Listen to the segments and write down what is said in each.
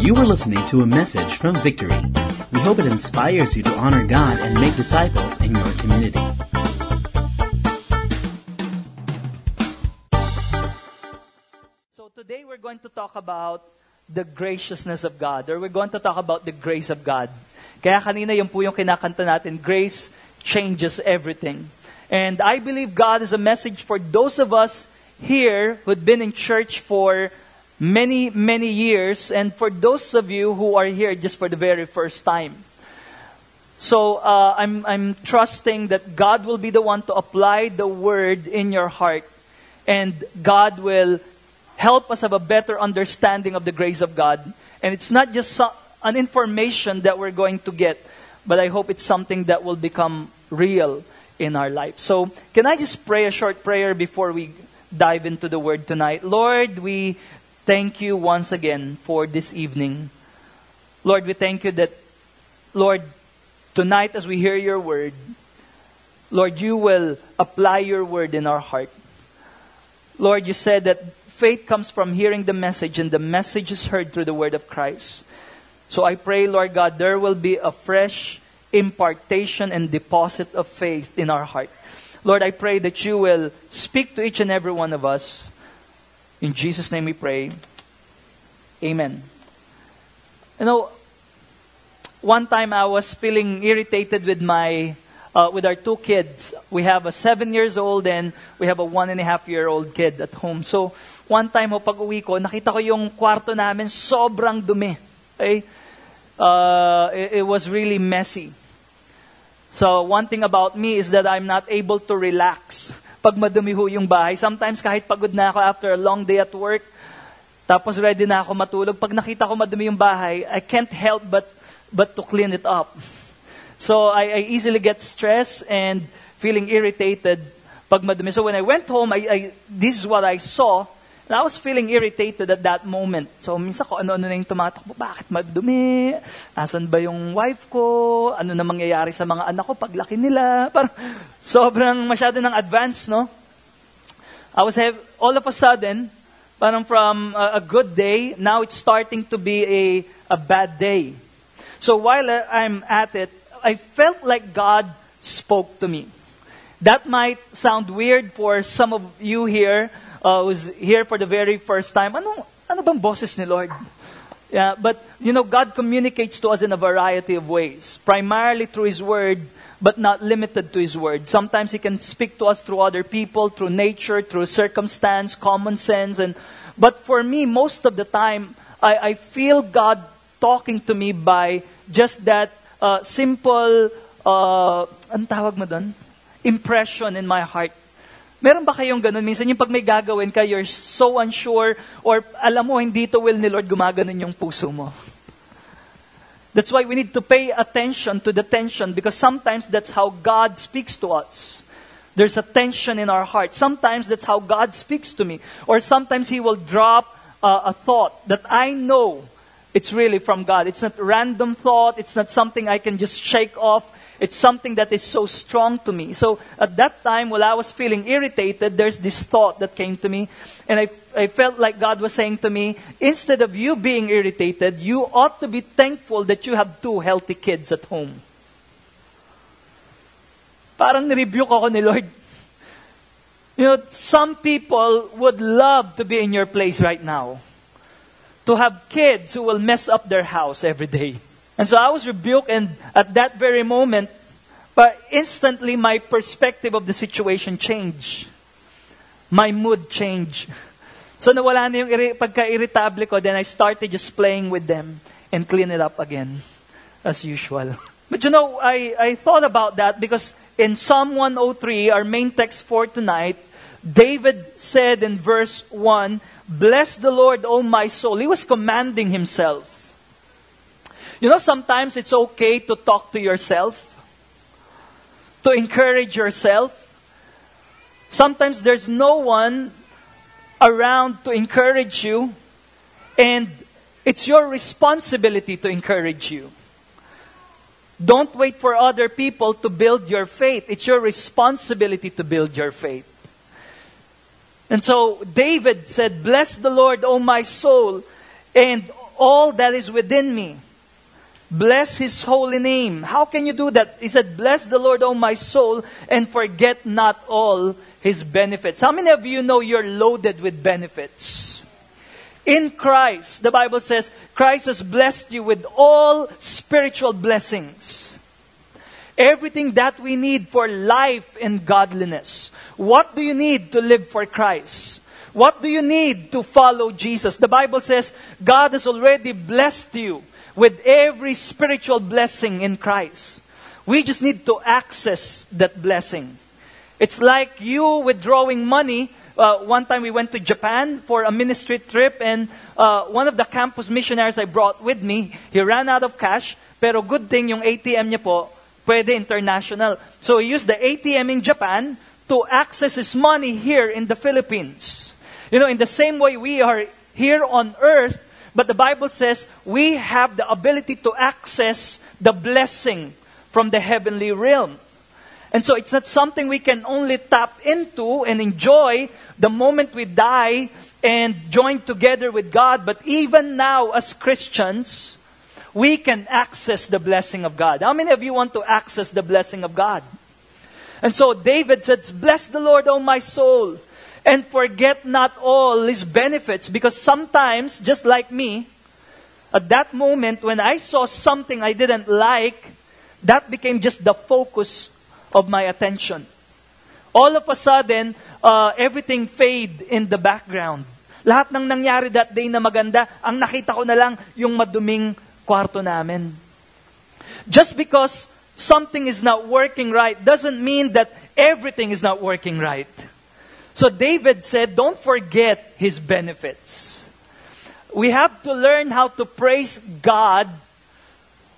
You are listening to a message from Victory. We hope it inspires you to honor God and make disciples in your community. So today we're going to talk about the graciousness of God or we're going to talk about the grace of God. Kaya kanina yung po yung kinakanta natin, grace changes everything. And I believe God is a message for those of us here who've been in church for many, many years and for those of you who are here just for the very first time. So uh, I'm, I'm trusting that God will be the one to apply the word in your heart and God will help us have a better understanding of the grace of God. And it's not just some, an information that we're going to get, but I hope it's something that will become real in our life. So, can I just pray a short prayer before we dive into the word tonight? Lord, we thank you once again for this evening. Lord, we thank you that, Lord, tonight as we hear your word, Lord, you will apply your word in our heart. Lord, you said that faith comes from hearing the message, and the message is heard through the word of Christ. So I pray, Lord God, there will be a fresh impartation and deposit of faith in our heart. Lord, I pray that you will speak to each and every one of us. In Jesus' name we pray. Amen. You know, one time I was feeling irritated with my uh, with our two kids. We have a seven years old and we have a one and a half year old kid at home. So, one time ho, pag uwi ko, nakita ko yung kwarto namin sobrang dumi. Okay? Uh, it, it was really messy. So, one thing about me is that I'm not able to relax pag madumi ho yung bahay. Sometimes kahit pagod na ako after a long day at work, tapos ready na ako matulog, pag nakita ko madumi yung bahay, I can't help but, but to clean it up. So I, I easily get stressed and feeling irritated pag madumi. So when I went home, I, I, this is what I saw. And I was feeling irritated at that moment. So minsan ko ano-ano na yung tumatakbo. Bakit madumi? Asan ba yung wife ko? Ano na mangyayari sa mga anak ko paglaki nila? Parang sobrang masyado ng advance, no? I was have, all of a sudden, parang from a, a good day, now it's starting to be a, a bad day. So while I'm at it, I felt like God spoke to me. That might sound weird for some of you here uh, was here for the very first time. Ano, ano bang boses ni Lord? Yeah, but you know, God communicates to us in a variety of ways. Primarily through His Word, but not limited to His Word. Sometimes He can speak to us through other people, through nature, through circumstance, common sense, and but for me, most of the time, I, I feel God talking to me by just that uh, simple, uh, tawag mo? Impression in my heart. Meron ba kayong ganun? Minsan yung pag may gagawin ka, you're so unsure, or alam mo, hindi to will ni Lord, gumaganon yung puso mo. That's why we need to pay attention to the tension, because sometimes that's how God speaks to us. There's a tension in our heart. Sometimes that's how God speaks to me. Or sometimes He will drop uh, a thought that I know it's really from God. It's not random thought. It's not something I can just shake off. It's something that is so strong to me. So at that time, while I was feeling irritated, there's this thought that came to me. And I, I felt like God was saying to me, instead of you being irritated, you ought to be thankful that you have two healthy kids at home. Parang nirebuke ako ni Lord. You know, some people would love to be in your place right now. To have kids who will mess up their house every day. And so I was rebuked, and at that very moment, but instantly my perspective of the situation changed. My mood changed. So nawala na yung pagka-irritable ko, then I started just playing with them and clean it up again, as usual. But you know, I, I thought about that because in Psalm 103, our main text for tonight, David said in verse 1, Bless the Lord, O my soul. He was commanding himself. You know, sometimes it's okay to talk to yourself, to encourage yourself. Sometimes there's no one around to encourage you, and it's your responsibility to encourage you. Don't wait for other people to build your faith. It's your responsibility to build your faith. And so David said, Bless the Lord, O my soul, and all that is within me. Bless his holy name. How can you do that? He said, Bless the Lord, O my soul, and forget not all his benefits. How many of you know you're loaded with benefits? In Christ, the Bible says, Christ has blessed you with all spiritual blessings. Everything that we need for life and godliness. What do you need to live for Christ? What do you need to follow Jesus? The Bible says God has already blessed you with every spiritual blessing in Christ. We just need to access that blessing. It's like you withdrawing money. Uh, one time we went to Japan for a ministry trip, and uh, one of the campus missionaries I brought with me, he ran out of cash, pero good thing yung ATM niya po, pwede international. So he used the ATM in Japan to access his money here in the Philippines. You know, in the same way we are here on earth, but the Bible says we have the ability to access the blessing from the heavenly realm. And so it's not something we can only tap into and enjoy the moment we die and join together with God, but even now as Christians, we can access the blessing of God. How many of you want to access the blessing of God? And so David says, Bless the Lord, O my soul, and forget not all his benefits. Because sometimes, just like me, at that moment when I saw something I didn't like, that became just the focus of my attention. All of a sudden, uh, everything fade in the background. Lahat ng nangyari that day na maganda, ang nakita ko na lang yung maduming kwarto namin. Just because something is not working right doesn't mean that everything is not working right. So David said, don't forget his benefits. We have to learn how to praise God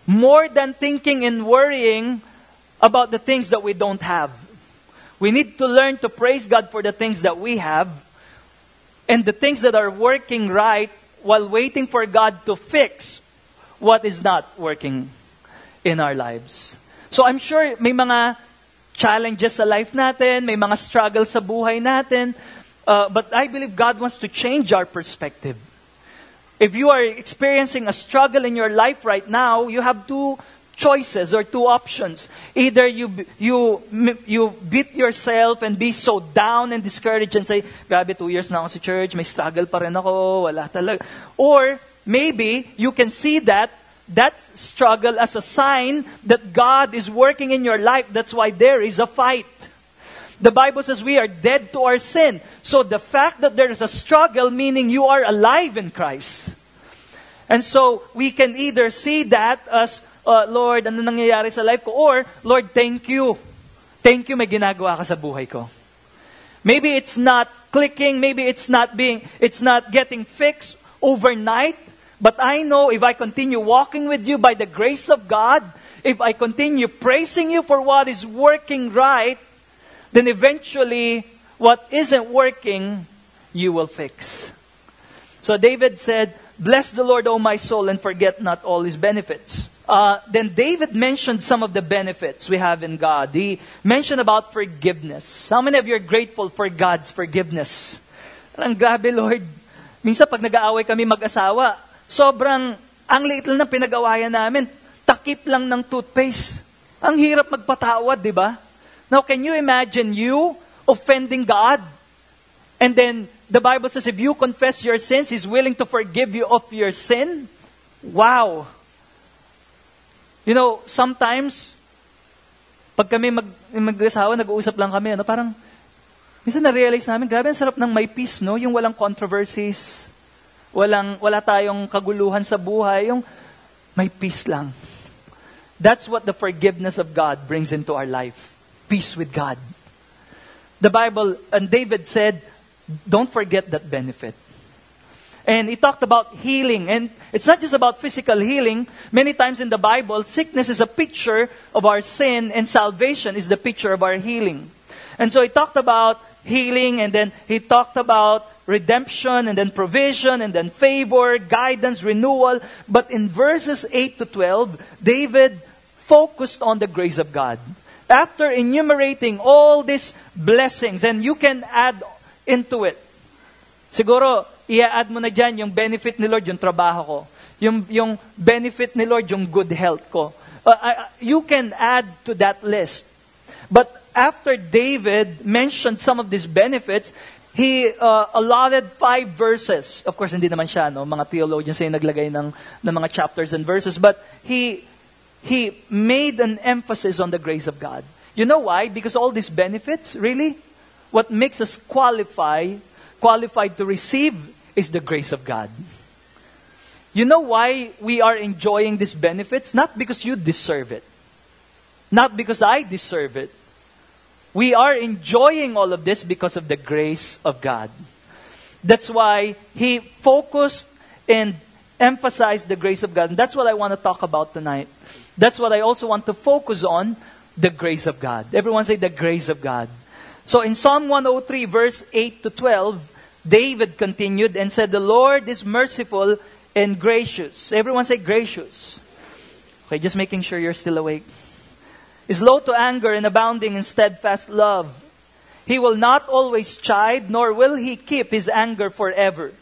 more than thinking and worrying about the things that we don't have. We need to learn to praise God for the things that we have and the things that are working right while waiting for God to fix what is not working in our lives. So I'm sure may mga challenges sa life natin, may mga struggles sa buhay natin, uh, but I believe God wants to change our perspective. If you are experiencing a struggle in your life right now, you have two choices or two options. Either you you you beat yourself and be so down and discouraged and say, "Grabe, two years na ako sa church, may struggle pa rin ako, wala talaga." Or maybe you can see that that struggle as a sign that God is working in your life. That's why there is a fight. The Bible says we are dead to our sin. So the fact that there is a struggle, meaning you are alive in Christ. And so we can either see that as, uh, Lord, ano nangyayari sa life ko? Or, Lord, thank you. Thank you, may ginagawa ka sa buhay ko. Maybe it's not clicking, maybe it's not being, it's not getting fixed overnight, but I know if I continue walking with you by the grace of God, if I continue praising you for what is working right, then eventually what isn't working, you will fix. So David said, Bless the Lord, O my soul, and forget not all his benefits. Uh, then David mentioned some of the benefits we have in God. He mentioned about forgiveness. How many of you are grateful for God's forgiveness? Ang grabe, Lord. Minsan pag nag-aaway kami mag-asawa, sobrang, ang liit lang ng pinag-awayan namin. Takip lang ng toothpaste. Ang hirap magpatawad, di ba? Now, can you imagine you offending God? And then the Bible says if you confess your sins, He's willing to forgive you of your sin. Wow. You know, sometimes, pag kami mag, mag-asawa, nag-uusap lang kami, ano, parang, minsan na-realize namin, grabe, ang sarap ng may peace, no? Yung walang controversies, walang, wala tayong kaguluhan sa buhay, yung may peace lang. That's what the forgiveness of God brings into our life. Peace with God. The Bible, and David said, don't forget that benefit. And he talked about healing. And it's not just about physical healing. Many times in the Bible, sickness is a picture of our sin, and salvation is the picture of our healing. And so he talked about healing, and then he talked about redemption, and then provision, and then favor, guidance, renewal. But in verses 8 to 12, David focused on the grace of God. After enumerating all these blessings, and you can add into it. Siguro, i-add mo na dyan yung benefit ni Lord, yung trabaho ko. Yung, yung benefit ni Lord, yung good health ko. Uh, I, you can add to that list. But after David mentioned some of these benefits, he uh, allotted five verses. Of course, hindi naman siya, no? mga theologians ay naglagay ng, ng mga chapters and verses. But he, he made an emphasis on the grace of God. You know why? Because all these benefits, really, what makes us qualify, qualified to receive is the grace of God. You know why we are enjoying these benefits? Not because you deserve it. Not because I deserve it. We are enjoying all of this because of the grace of God. That's why he focused and emphasized the grace of God. And that's what I want to talk about tonight. That's what I also want to focus on the grace of God. Everyone say the grace of God. So in Psalm 103, verse 8 to 12, David continued and said, The Lord is merciful and gracious. Everyone say gracious. Okay, just making sure you're still awake. Is slow to anger and abounding in steadfast love. He will not always chide, nor will he keep his anger forever.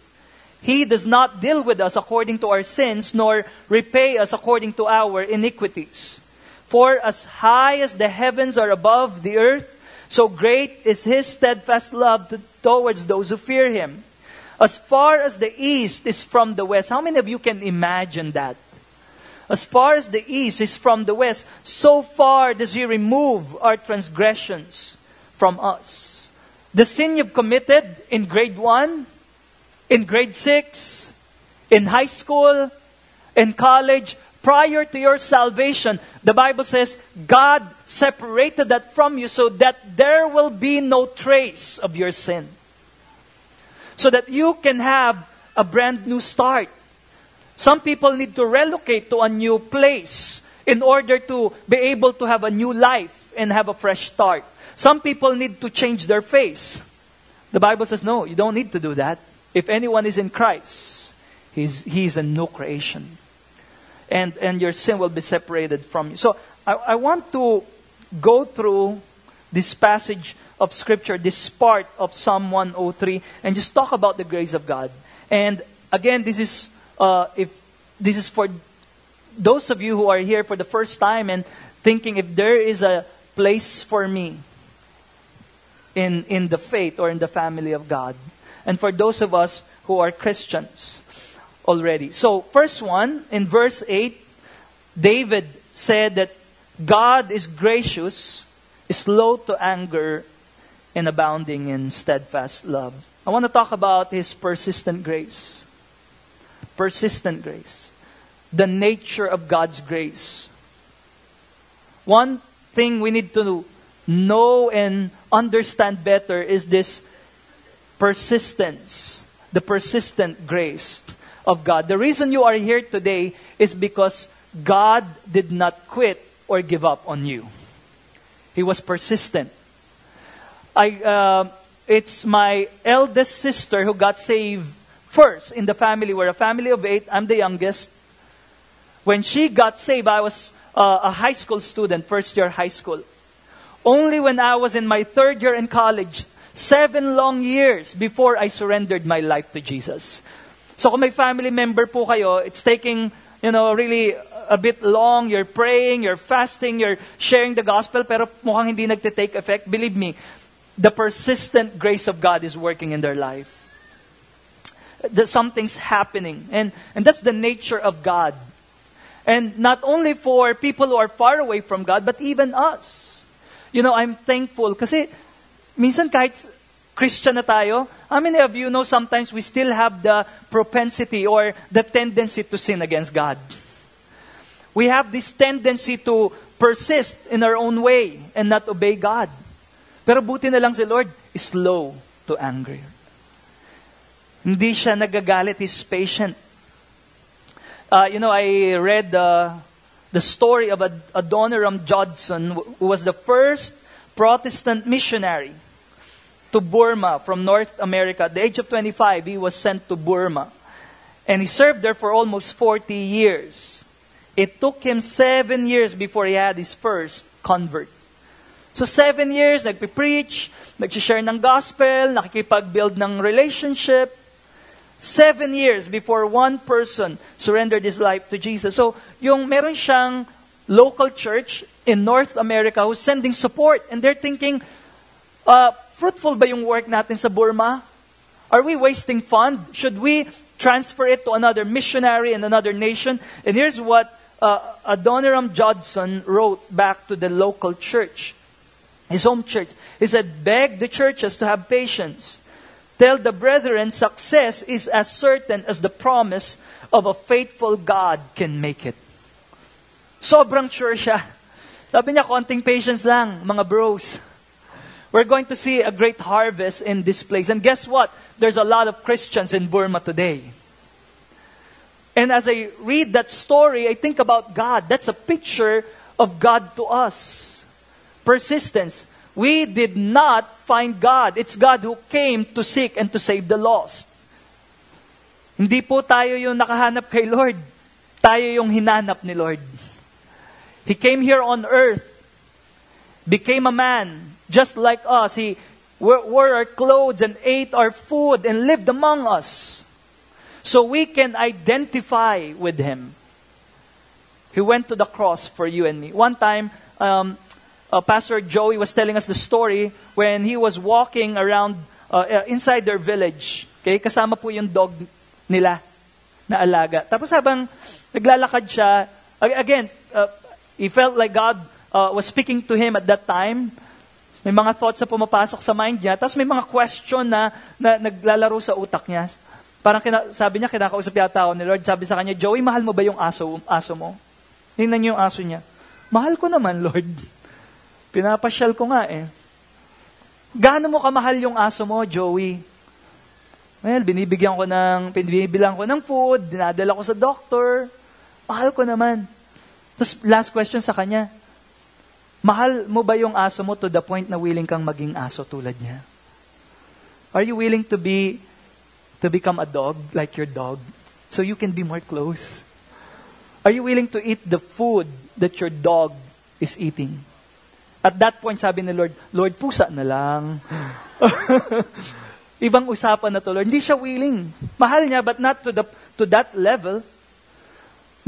He does not deal with us according to our sins, nor repay us according to our iniquities. For as high as the heavens are above the earth, so great is his steadfast love to, towards those who fear him. As far as the east is from the west. How many of you can imagine that? As far as the east is from the west, so far does he remove our transgressions from us. The sin you've committed in grade 1, in grade 6, in high school, in college, prior to your salvation, the Bible says God separated that from you so that there will be no trace of your sin so that you can have a brand new start. Some people need to relocate to a new place in order to be able to have a new life and have a fresh start. Some people need to change their face. The Bible says, no, you don't need to do that. If anyone is in Christ, he's, he's a new creation. And, and your sin will be separated from you. So I, I want to go through this passage of Scripture, this part of Psalm 103, and just talk about the grace of God. And again, this is uh, if this is for those of you who are here for the first time and thinking if there is a place for me in in the faith or in the family of God, and for those of us who are Christians already. So, first one in verse eight, David said that God is gracious, slow to anger, and abounding in steadfast love. I want to talk about His persistent grace. Persistent grace. The nature of God's grace. One thing we need to know and understand better is this persistence, the persistent grace of God. The reason you are here today is because God did not quit or give up on you. He was persistent. I, uh, it's my eldest sister who got saved first in the family. We're a family of eight. I'm the youngest. When she got saved, I was uh, a high school student, first year high school. Only when I was in my third year in college, seven long years before I surrendered my life to Jesus. So kung may family member po kayo, it's taking, you know, really a bit long. You're praying, you're fasting, you're sharing the gospel, pero mukhang hindi nagte-take effect. Believe me, the persistent grace of God is working in their life. That something's happening. And, and that's the nature of God. And not only for people who are far away from God, but even us. You know, I'm thankful kasi minsan kahit Christian na tayo, how many of you know sometimes we still have the propensity or the tendency to sin against God? We have this tendency to persist in our own way and not obey God. Pero buti na lang si Lord, is slow to anger. Hindi siya nagagalit, he's patient. Uh, you know, I read the, the story of Adoniram Judson, who was the first Protestant missionary to Burma from North America. At the age of 25, he was sent to Burma. And he served there for almost 40 years. It took him seven years before he had his first convert. So seven years, nagpipreach, nag-share ng gospel, nakikipag-build ng relationship. Seven years before one person surrendered his life to Jesus. So, yung meron siyang local church in North America who's sending support. And they're thinking, uh, fruitful ba yung work natin sa Burma? Are we wasting fund? Should we transfer it to another missionary in another nation? And here's what uh, Adoniram Judson wrote back to the local church, his home church. He said, beg the churches to have patience Tell the brethren, success is as certain as the promise of a faithful God can make it. Sobrang sure siya. Sabi niya, konting patience lang, mga bros. We're going to see a great harvest in this place. And guess what? There's a lot of Christians in Burma today. And as I read that story, I think about God. That's a picture of God to us. Persistence. We did not find God. It's God who came to seek and to save the lost. Hindi po tayo yung nakahanap kay Lord. Tayo yung hinanap ni Lord. He came here on earth, became a man, just like us. He wore our clothes and ate our food and lived among us. So we can identify with him. He went to the cross for you and me. One time, um, uh, Pastor Joey was telling us the story when he was walking around uh, uh, inside their village. Okay, kasama po yung dog nila na alaga. Tapos habang naglalakad siya, again, uh, he felt like God uh, was speaking to him at that time. May mga thoughts na pumapasok sa mind niya. Tapos may mga question na, na naglalaro sa utak niya. Parang kina, sabi niya, kinakausap yata ako ni Lord. Sabi sa kanya, Joey, mahal mo ba yung aso, aso mo? Tingnan niyo yung aso niya. Mahal ko naman, Lord. Pinapasyal ko nga eh. Gaano mo kamahal yung aso mo, Joey? Well, binibigyan ko ng, binibilang ko ng food, dinadala ko sa doctor. Mahal ko naman. Tapos last question sa kanya, mahal mo ba yung aso mo to the point na willing kang maging aso tulad niya? Are you willing to be, to become a dog like your dog so you can be more close? Are you willing to eat the food that your dog is eating? At that point, sabi ni Lord, Lord, pusa na lang. Ibang usapan na to, Lord. Hindi siya willing. Mahal niya, but not to, the, to that level.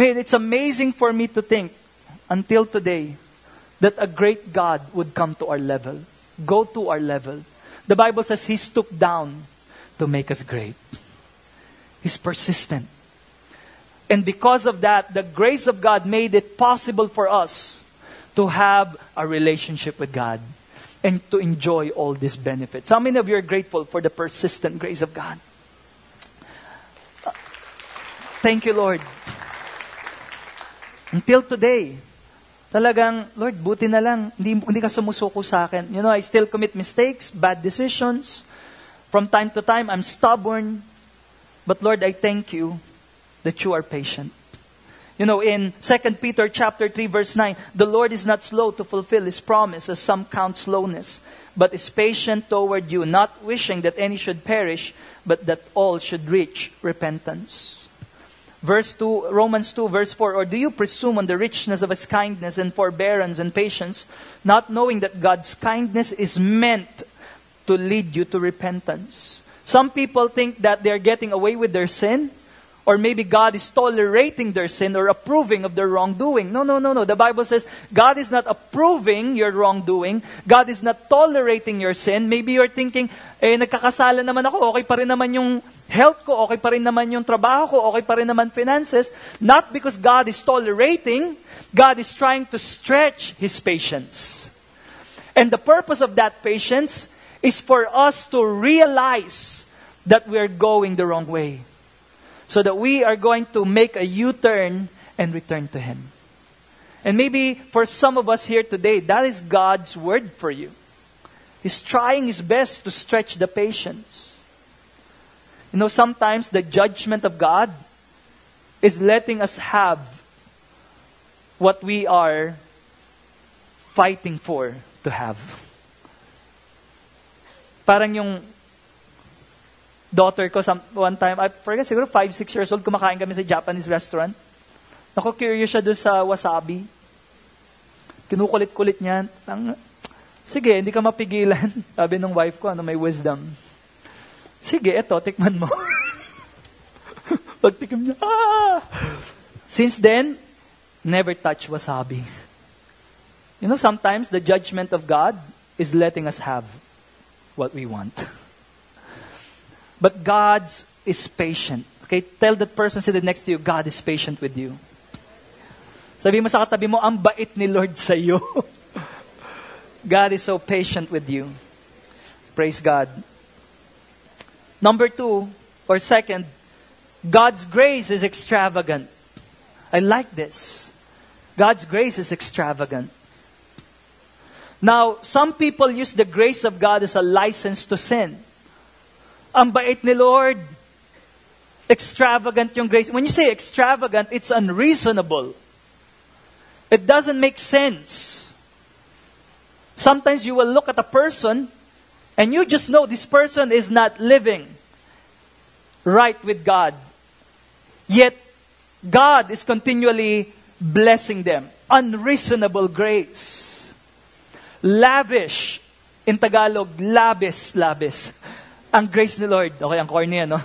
Man, it's amazing for me to think, until today, that a great God would come to our level, go to our level. The Bible says He stooped down to make us great. He's persistent. And because of that, the grace of God made it possible for us to have a relationship with God and to enjoy all these benefits. How many of you are grateful for the persistent grace of God? Thank you, Lord. Until today, talagang, Lord, buti na lang, hindi, hindi ka sumusuko sa akin. You know, I still commit mistakes, bad decisions. From time to time, I'm stubborn. But Lord, I thank you that you are patient. You know, in 2 Peter chapter 3 verse 9, the Lord is not slow to fulfill his promise, as some count slowness, but is patient toward you, not wishing that any should perish, but that all should reach repentance. Verse 2, Romans 2 verse 4, or do you presume on the richness of his kindness and forbearance and patience, not knowing that God's kindness is meant to lead you to repentance? Some people think that they're getting away with their sin, or maybe God is tolerating their sin or approving of their wrongdoing. No, no, no, no. The Bible says God is not approving your wrongdoing. God is not tolerating your sin. Maybe you're thinking, eh, nagkakasala naman ako, okay pa rin naman yung health ko, okay pa rin naman yung trabaho ko, okay pa rin naman finances. Not because God is tolerating, God is trying to stretch His patience. And the purpose of that patience is for us to realize that we're going the wrong way so that we are going to make a U turn and return to Him. And maybe for some of us here today, that is God's word for you. He's trying His best to stretch the patience. You know, sometimes the judgment of God is letting us have what we are fighting for to have. Parang yung daughter ko, some, one time, I forget, siguro 5, 6 years old, kumakain kami sa Japanese restaurant. Ako, curious siya doon sa wasabi. Kinukulit-kulit niya. Ang, sige, hindi ka mapigilan. Sabi ng wife ko, ano, may wisdom. Sige, eto, tikman mo. Pagtikim niya, ah! Since then, never touch wasabi. You know, sometimes the judgment of God is letting us have what we want. But God's is patient. Okay, tell that person sitting next to you, God is patient with you. Sabi mo sa katabi mo, ang bait ni Lord sa iyo. God is so patient with you. Praise God. Number two, or second, God's grace is extravagant. I like this. God's grace is extravagant. Now, some people use the grace of God as a license to sin. Ang bait ni Lord. Extravagant yung grace. When you say extravagant, it's unreasonable. It doesn't make sense. Sometimes you will look at a person and you just know this person is not living right with God. Yet, God is continually blessing them. Unreasonable grace. Lavish. In Tagalog, labis, labis. Ang grace ni Lord. Okay, ang corny, no?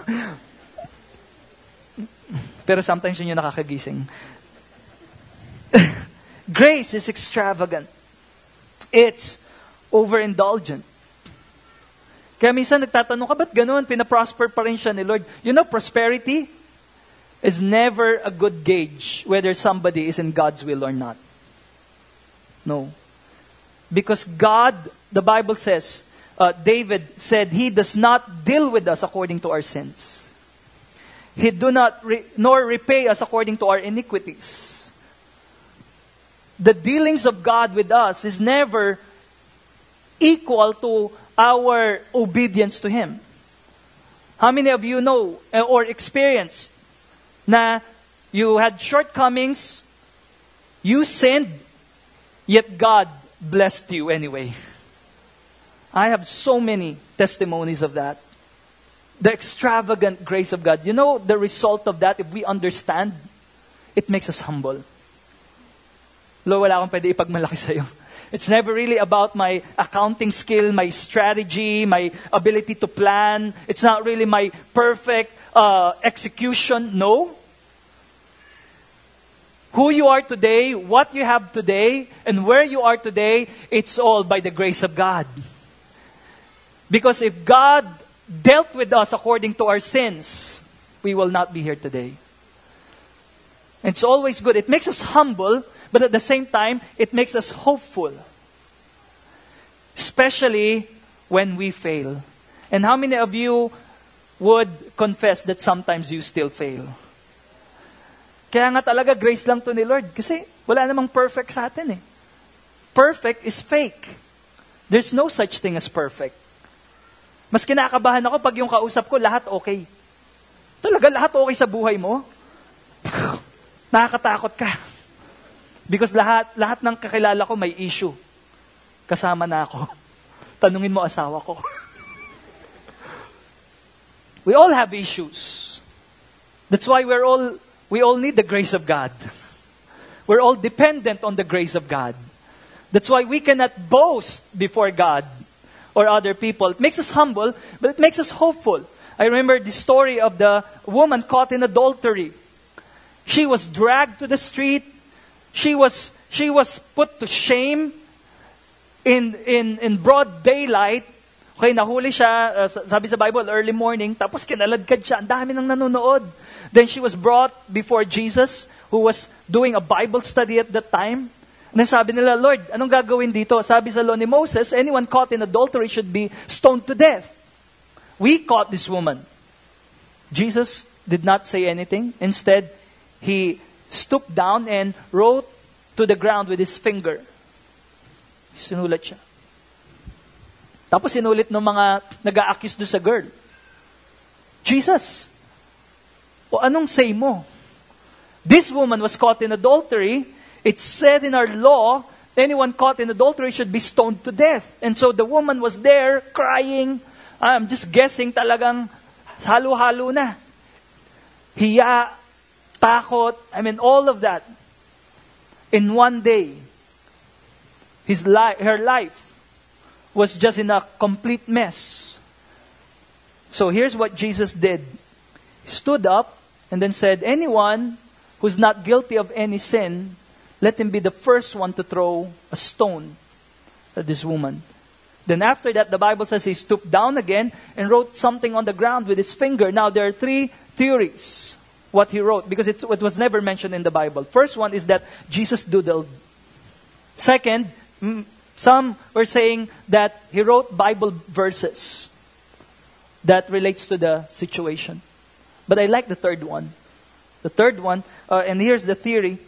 Pero sometimes yun yung nakakagising. grace is extravagant. It's overindulgent. Kaya minsan nagtatanong ka, ba't ganun? Pinaprosper pa rin siya ni Lord. You know, prosperity is never a good gauge whether somebody is in God's will or not. No. Because God, the Bible says, uh, David said, He does not deal with us according to our sins. He do not, re- nor repay us according to our iniquities. The dealings of God with us is never equal to our obedience to Him. How many of you know uh, or experienced na you had shortcomings, you sinned, yet God blessed you anyway? I have so many testimonies of that. The extravagant grace of God. You know the result of that, if we understand, it makes us humble. Lo, wala akong pwede ipagmalaki sa'yo. It's never really about my accounting skill, my strategy, my ability to plan. It's not really my perfect uh, execution. No. Who you are today, what you have today, and where you are today, it's all by the grace of God. Because if God dealt with us according to our sins, we will not be here today. It's always good. It makes us humble but at the same time, it makes us hopeful. Especially when we fail. And how many of you would confess that sometimes you still fail? Kaya nga talaga, grace lang to ni Lord. Kasi wala namang perfect sa atin eh. Perfect is fake. There's no such thing as perfect. Mas kinakabahan ako pag yung kausap ko, lahat okay. Talaga lahat okay sa buhay mo? Nakakatakot ka. Because lahat, lahat ng kakilala ko may issue. Kasama na ako. Tanungin mo asawa ko. we all have issues. That's why we're all, we all need the grace of God. We're all dependent on the grace of God. That's why we cannot boast before God or other people. It makes us humble, but it makes us hopeful. I remember the story of the woman caught in adultery. She was dragged to the street she was, she was put to shame in, in, in broad daylight. Okay, nahuli siya, uh, sabi sa Bible, early morning, tapos kinaladkad siya, ang dami nang nanonood. Then she was brought before Jesus, who was doing a Bible study at that time. And sabi nila, Lord, anong gagawin dito? Sabi sa law ni Moses, anyone caught in adultery should be stoned to death. We caught this woman. Jesus did not say anything. Instead, he stooped down and wrote to the ground with his finger. Sinulat siya. Tapos sinulit ng mga nag-a-accuse do sa girl. Jesus, o anong say mo? This woman was caught in adultery. It's said in our law, anyone caught in adultery should be stoned to death. And so the woman was there crying. I'm just guessing talagang halo-halo na. Hiya, takot, I mean, all of that in one day. His life, her life was just in a complete mess. So here's what Jesus did. He stood up and then said, Anyone who's not guilty of any sin, let him be the first one to throw a stone at this woman. Then after that, the Bible says he stooped down again and wrote something on the ground with his finger. Now there are three theories what he wrote because it was never mentioned in the Bible. First one is that Jesus doodled. Second, some were saying that he wrote Bible verses that relates to the situation. But I like the third one. The third one, uh, and here's the theory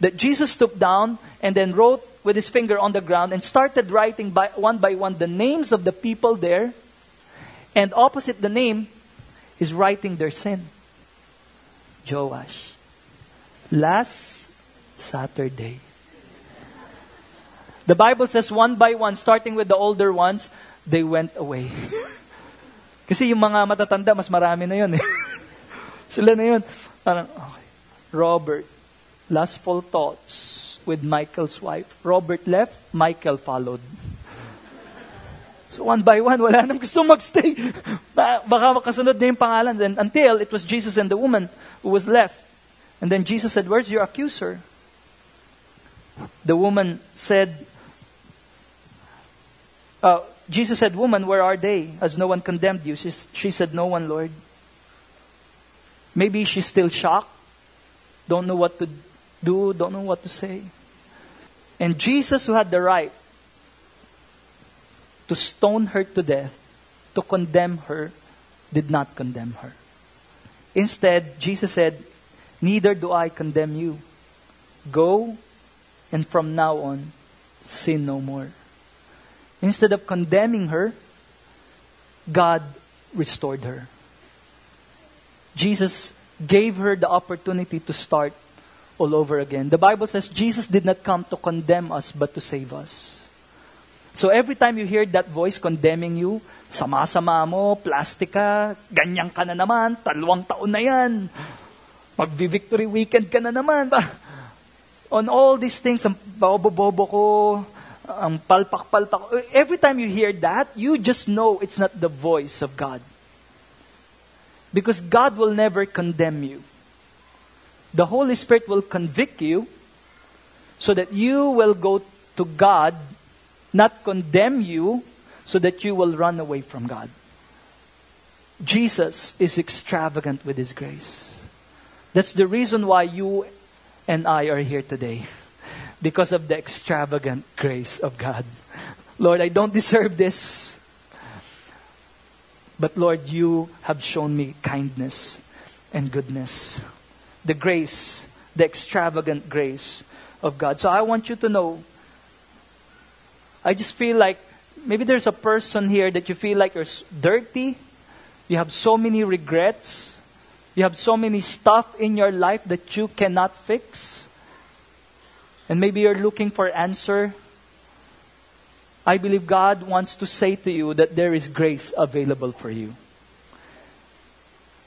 that Jesus stooped down and then wrote with his finger on the ground and started writing by, one by one the names of the people there. And opposite the name, is writing their sin. Joash. Last Saturday. The Bible says one by one, starting with the older ones, they went away. Kasi yung mga matatanda, mas marami na yun eh. Sila na yun. Parang, okay. Robert, lustful thoughts with Michael's wife. Robert left, Michael followed. So one by one, wala nang gusto magstay. Baka makasunod na yung pangalan. Then, until it was Jesus and the woman who was left. And then Jesus said, Where's your accuser? The woman said, uh, Jesus said, Woman, where are they? Has no one condemned you? She, she said, No one, Lord. Maybe she's still shocked, don't know what to do, don't know what to say. And Jesus, who had the right to stone her to death, to condemn her, did not condemn her. Instead, Jesus said, Neither do I condemn you. Go, and from now on, sin no more. Instead of condemning her, God restored her. Jesus gave her the opportunity to start all over again. The Bible says Jesus did not come to condemn us, but to save us. So every time you hear that voice condemning you, sama-sama mo, plastic ka, ganyan ka na naman, talwang taon na yan, magvi-victory weekend ka na naman. Ah, on all these things, ang bobo-bobo ko, ang palpak-palpak, every time you hear that, you just know it's not the voice of God. Because God will never condemn you. The Holy Spirit will convict you so that you will go to God, not condemn you, so that you will run away from God. Jesus is extravagant with His grace. That's the reason why you and I are here today. Because of the extravagant grace of God. Lord, I don't deserve this. But Lord, you have shown me kindness and goodness. The grace, the extravagant grace of God. So I want you to know, I just feel like maybe there's a person here that you feel like you're dirty, you have so many regrets, you have so many stuff in your life that you cannot fix. And maybe you're looking for answer I believe God wants to say to you that there is grace available for you.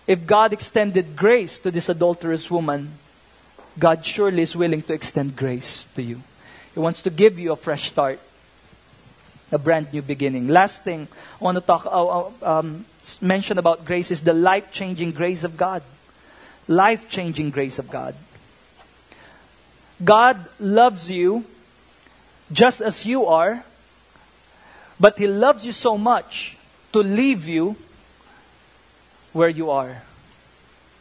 If God extended grace to this adulterous woman, God surely is willing to extend grace to you. He wants to give you a fresh start, a brand new beginning. Last thing I want to talk, uh, uh um, mention about grace is the life changing grace of God. Life changing grace of God. God loves you just as you are, but He loves you so much to leave you where you are.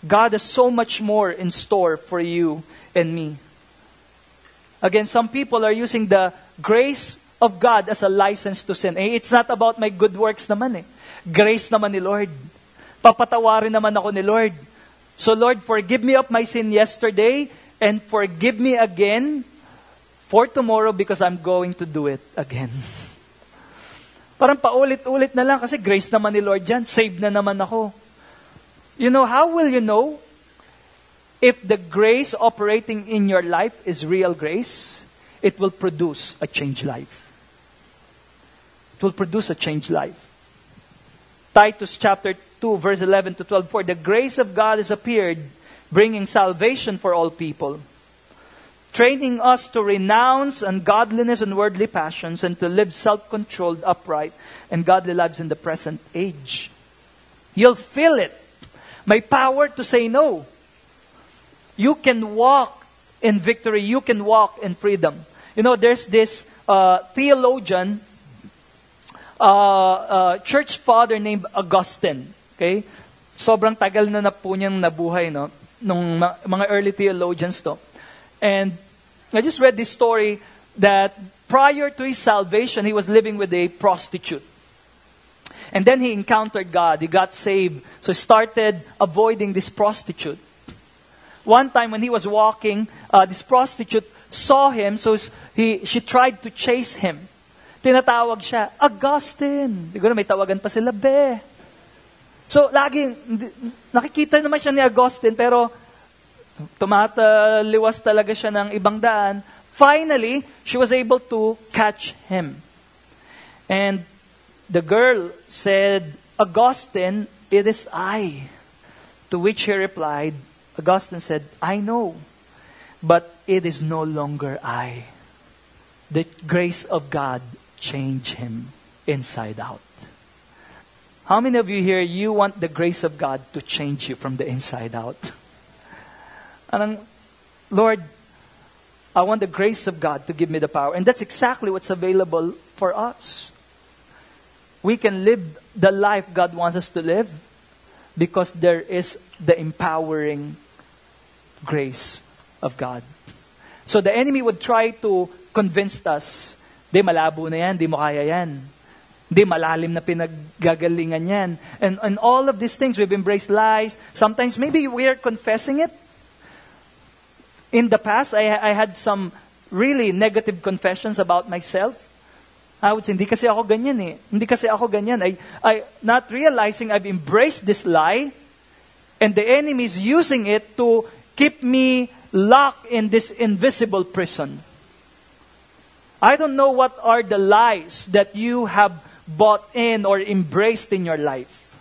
God has so much more in store for you and me. Again, some people are using the grace of God as a license to sin. Eh, it's not about my good works naman eh. Grace naman ni Lord. Papatawarin naman ako ni Lord. So Lord, forgive me of my sin yesterday and forgive me again for tomorrow because I'm going to do it again. Parang paulit-ulit na lang kasi grace naman ni Lord yan. Saved na naman ako. You know, how will you know if the grace operating in your life is real grace? It will produce a changed life. It will produce a changed life. Titus chapter 2, verse 11 to 12. For the grace of God has appeared, bringing salvation for all people training us to renounce ungodliness and worldly passions and to live self controlled, upright, and godly lives in the present age. You'll feel it. My power to say no. you can walk in victory. You can walk in freedom. You know, there's this uh, theologian, uh, uh, church father named Augustine. Okay? Sobrang tagal na na po niyang nabuhay, no? Nung mga early theologians to. And I just read this story that prior to his salvation, he was living with a prostitute. And then he encountered God. He got saved. So he started avoiding this prostitute. One time when he was walking, uh, this prostitute saw him, so he, she tried to chase him. Tinatawag siya, Augustine. Siguro may tawagan pa sila, be. So, laging, nakikita naman siya ni Augustine, pero tumataliwas talaga siya ng ibang daan. Finally, she was able to catch him. And the girl said, Augustine, it is I. To which he replied, Augustine said, I know, but it is no longer I. The grace of God changed him inside out. How many of you here, you want the grace of God to change you from the inside out? And Lord, I want the grace of God to give me the power. And that's exactly what's available for us. We can live the life God wants us to live because there is the empowering grace of God. So the enemy would try to convince us, di malabo na yan, di mo kaya yan. Di malalim na pinaggagalingan yan. And, and all of these things, we've embraced lies. Sometimes maybe we are confessing it. In the past, I, I had some really negative confessions about myself. I would say, hindi kasi ako ganyan eh. Hindi kasi ako ganyan. I, I, not realizing I've embraced this lie, and the enemy is using it to keep me locked in this invisible prison. I don't know what are the lies that you have bought in or embraced in your life.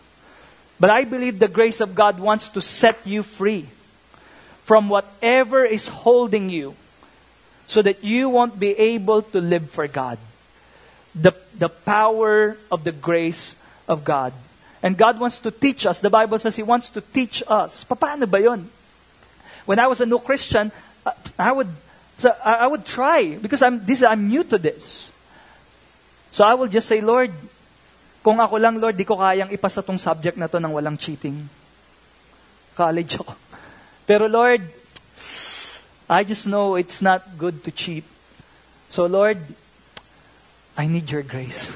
But I believe the grace of God wants to set you free from whatever is holding you so that you won't be able to live for God. The, the power of the grace of God. And God wants to teach us. The Bible says He wants to teach us. Paano ba yun? When I was a new Christian, I would, I would try because I'm, this, I'm new to this. So I will just say, Lord, kung ako lang, Lord, di ko kayang ipasa tong subject na to ng walang cheating. College ako. Pero Lord, I just know it's not good to cheat. So Lord, I need your grace.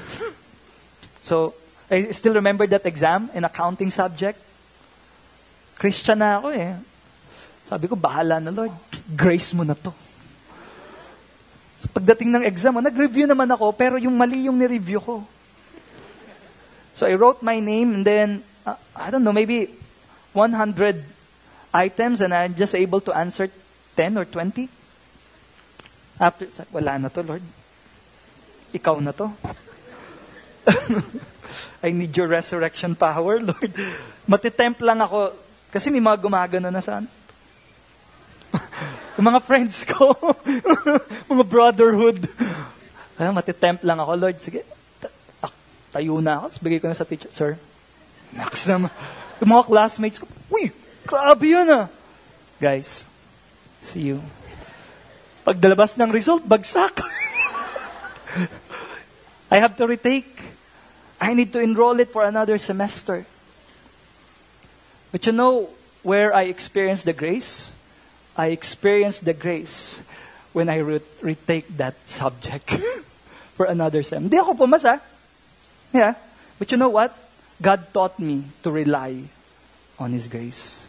so, I still remember that exam in accounting subject. Christian na ako eh. Sabi ko, bahala na Lord. Grace mo na to. So pagdating ng exam, oh, nag-review naman ako, pero yung mali yung ni-review ko. So I wrote my name and then, uh, I don't know, maybe 100 items and I'm just able to answer 10 or 20. After, wala na to, Lord. Ikaw na to. I need your resurrection power, Lord. Matitempt lang ako. Kasi may mga gumagano na saan. Yung mga friends ko, mga brotherhood. Kaya matitempt lang ako, Lord, sige, tayo na ako. Tapos ko na sa teacher, Sir, next naman. Yung mga classmates ko, uy, grabe yun ah. Guys, see you. Pagdalabas ng result, bagsak. I have to retake. I need to enroll it for another semester. But you know where I experienced the grace? I experienced the grace when I re- retake that subject for another sem. Hindi ako pumasa. Yeah. But you know what? God taught me to rely on His grace.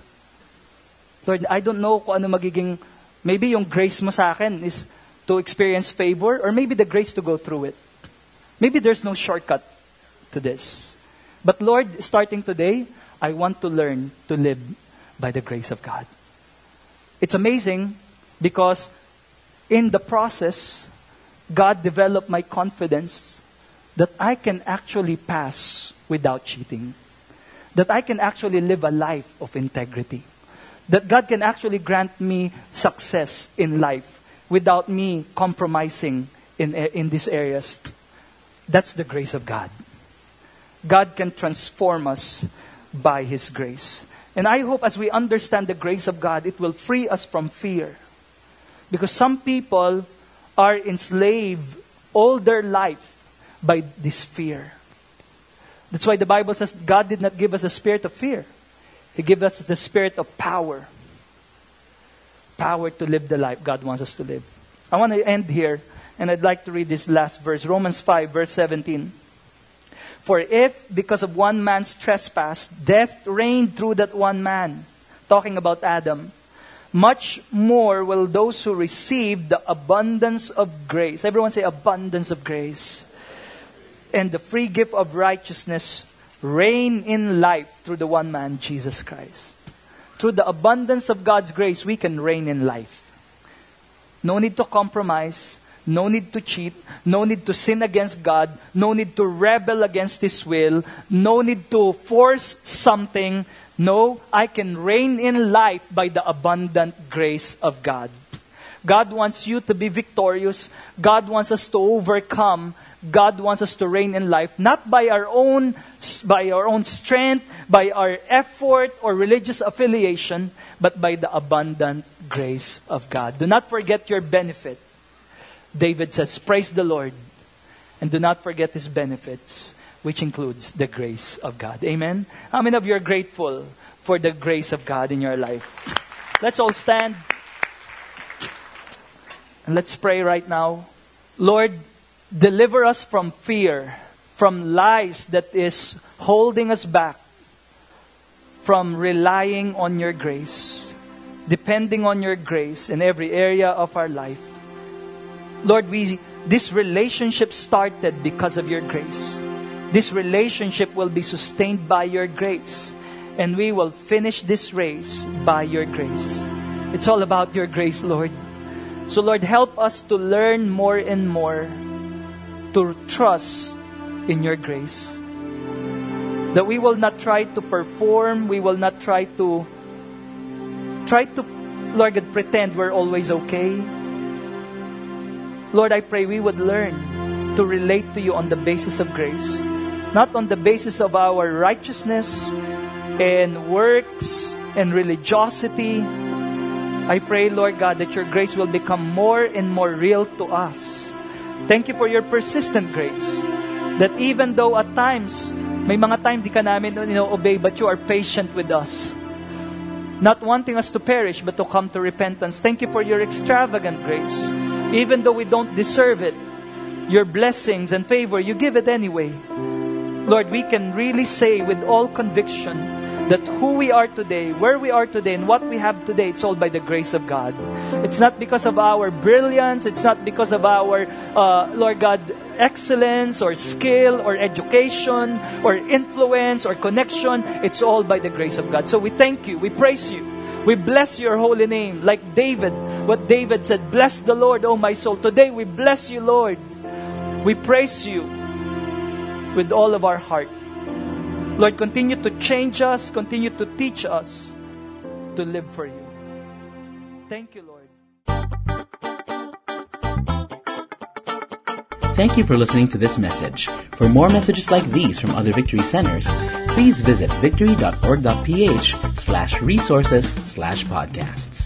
Lord, I don't know kung ano magiging, maybe yung grace mo sa akin is to experience favor or maybe the grace to go through it. Maybe there's no shortcut to this. But Lord, starting today, I want to learn to live by the grace of God. It's amazing because in the process, God developed my confidence that I can actually pass without cheating. That I can actually live a life of integrity. That God can actually grant me success in life without me compromising in, in these areas. That's the grace of God. God can transform us by His grace. And I hope as we understand the grace of God, it will free us from fear. Because some people are enslaved all their life by this fear. That's why the Bible says God did not give us a spirit of fear. He gave us the spirit of power. Power to live the life God wants us to live. I want to end here, and I'd like to read this last verse Romans 5, verse 17. For if, because of one man's trespass, death reigned through that one man, talking about Adam, much more will those who receive the abundance of grace, everyone say abundance of grace, and the free gift of righteousness reign in life through the one man, Jesus Christ. Through the abundance of God's grace, we can reign in life. No need to compromise. No need to cheat. No need to sin against God. No need to rebel against His will. No need to force something. No, I can reign in life by the abundant grace of God. God wants you to be victorious. God wants us to overcome. God wants us to reign in life, not by our own, by our own strength, by our effort or religious affiliation, but by the abundant grace of God. Do not forget your benefit. David says, Praise the Lord. And do not forget his benefits, which includes the grace of God. Amen? How many of you are grateful for the grace of God in your life? Let's all stand. And let's pray right now. Lord, deliver us from fear, from lies that is holding us back, from relying on your grace, depending on your grace in every area of our life. Lord, we this relationship started because of your grace. This relationship will be sustained by your grace. And we will finish this race by your grace. It's all about your grace, Lord. So, Lord, help us to learn more and more to trust in your grace. That we will not try to perform, we will not try to try to Lord God pretend we're always okay Lord, I pray we would learn to relate to you on the basis of grace, not on the basis of our righteousness and works and religiosity. I pray, Lord God, that your grace will become more and more real to us. Thank you for your persistent grace. That even though at times, may mga time di ka namin obey, but you are patient with us. Not wanting us to perish, but to come to repentance. Thank you for your extravagant grace. Even though we don't deserve it, your blessings and favor, you give it anyway. Lord, we can really say with all conviction that who we are today, where we are today, and what we have today, it's all by the grace of God. It's not because of our brilliance, it's not because of our, uh, Lord God, excellence or skill or education or influence or connection. It's all by the grace of God. So we thank you, we praise you. We bless your holy name. Like David, what David said, Bless the Lord, O my soul. Today we bless you, Lord. We praise you with all of our heart. Lord, continue to change us, continue to teach us to live for you. Thank you, Lord. Thank you for listening to this message. For more messages like these from other Victory Centers, please visit victory.org.ph slash resources slash podcasts.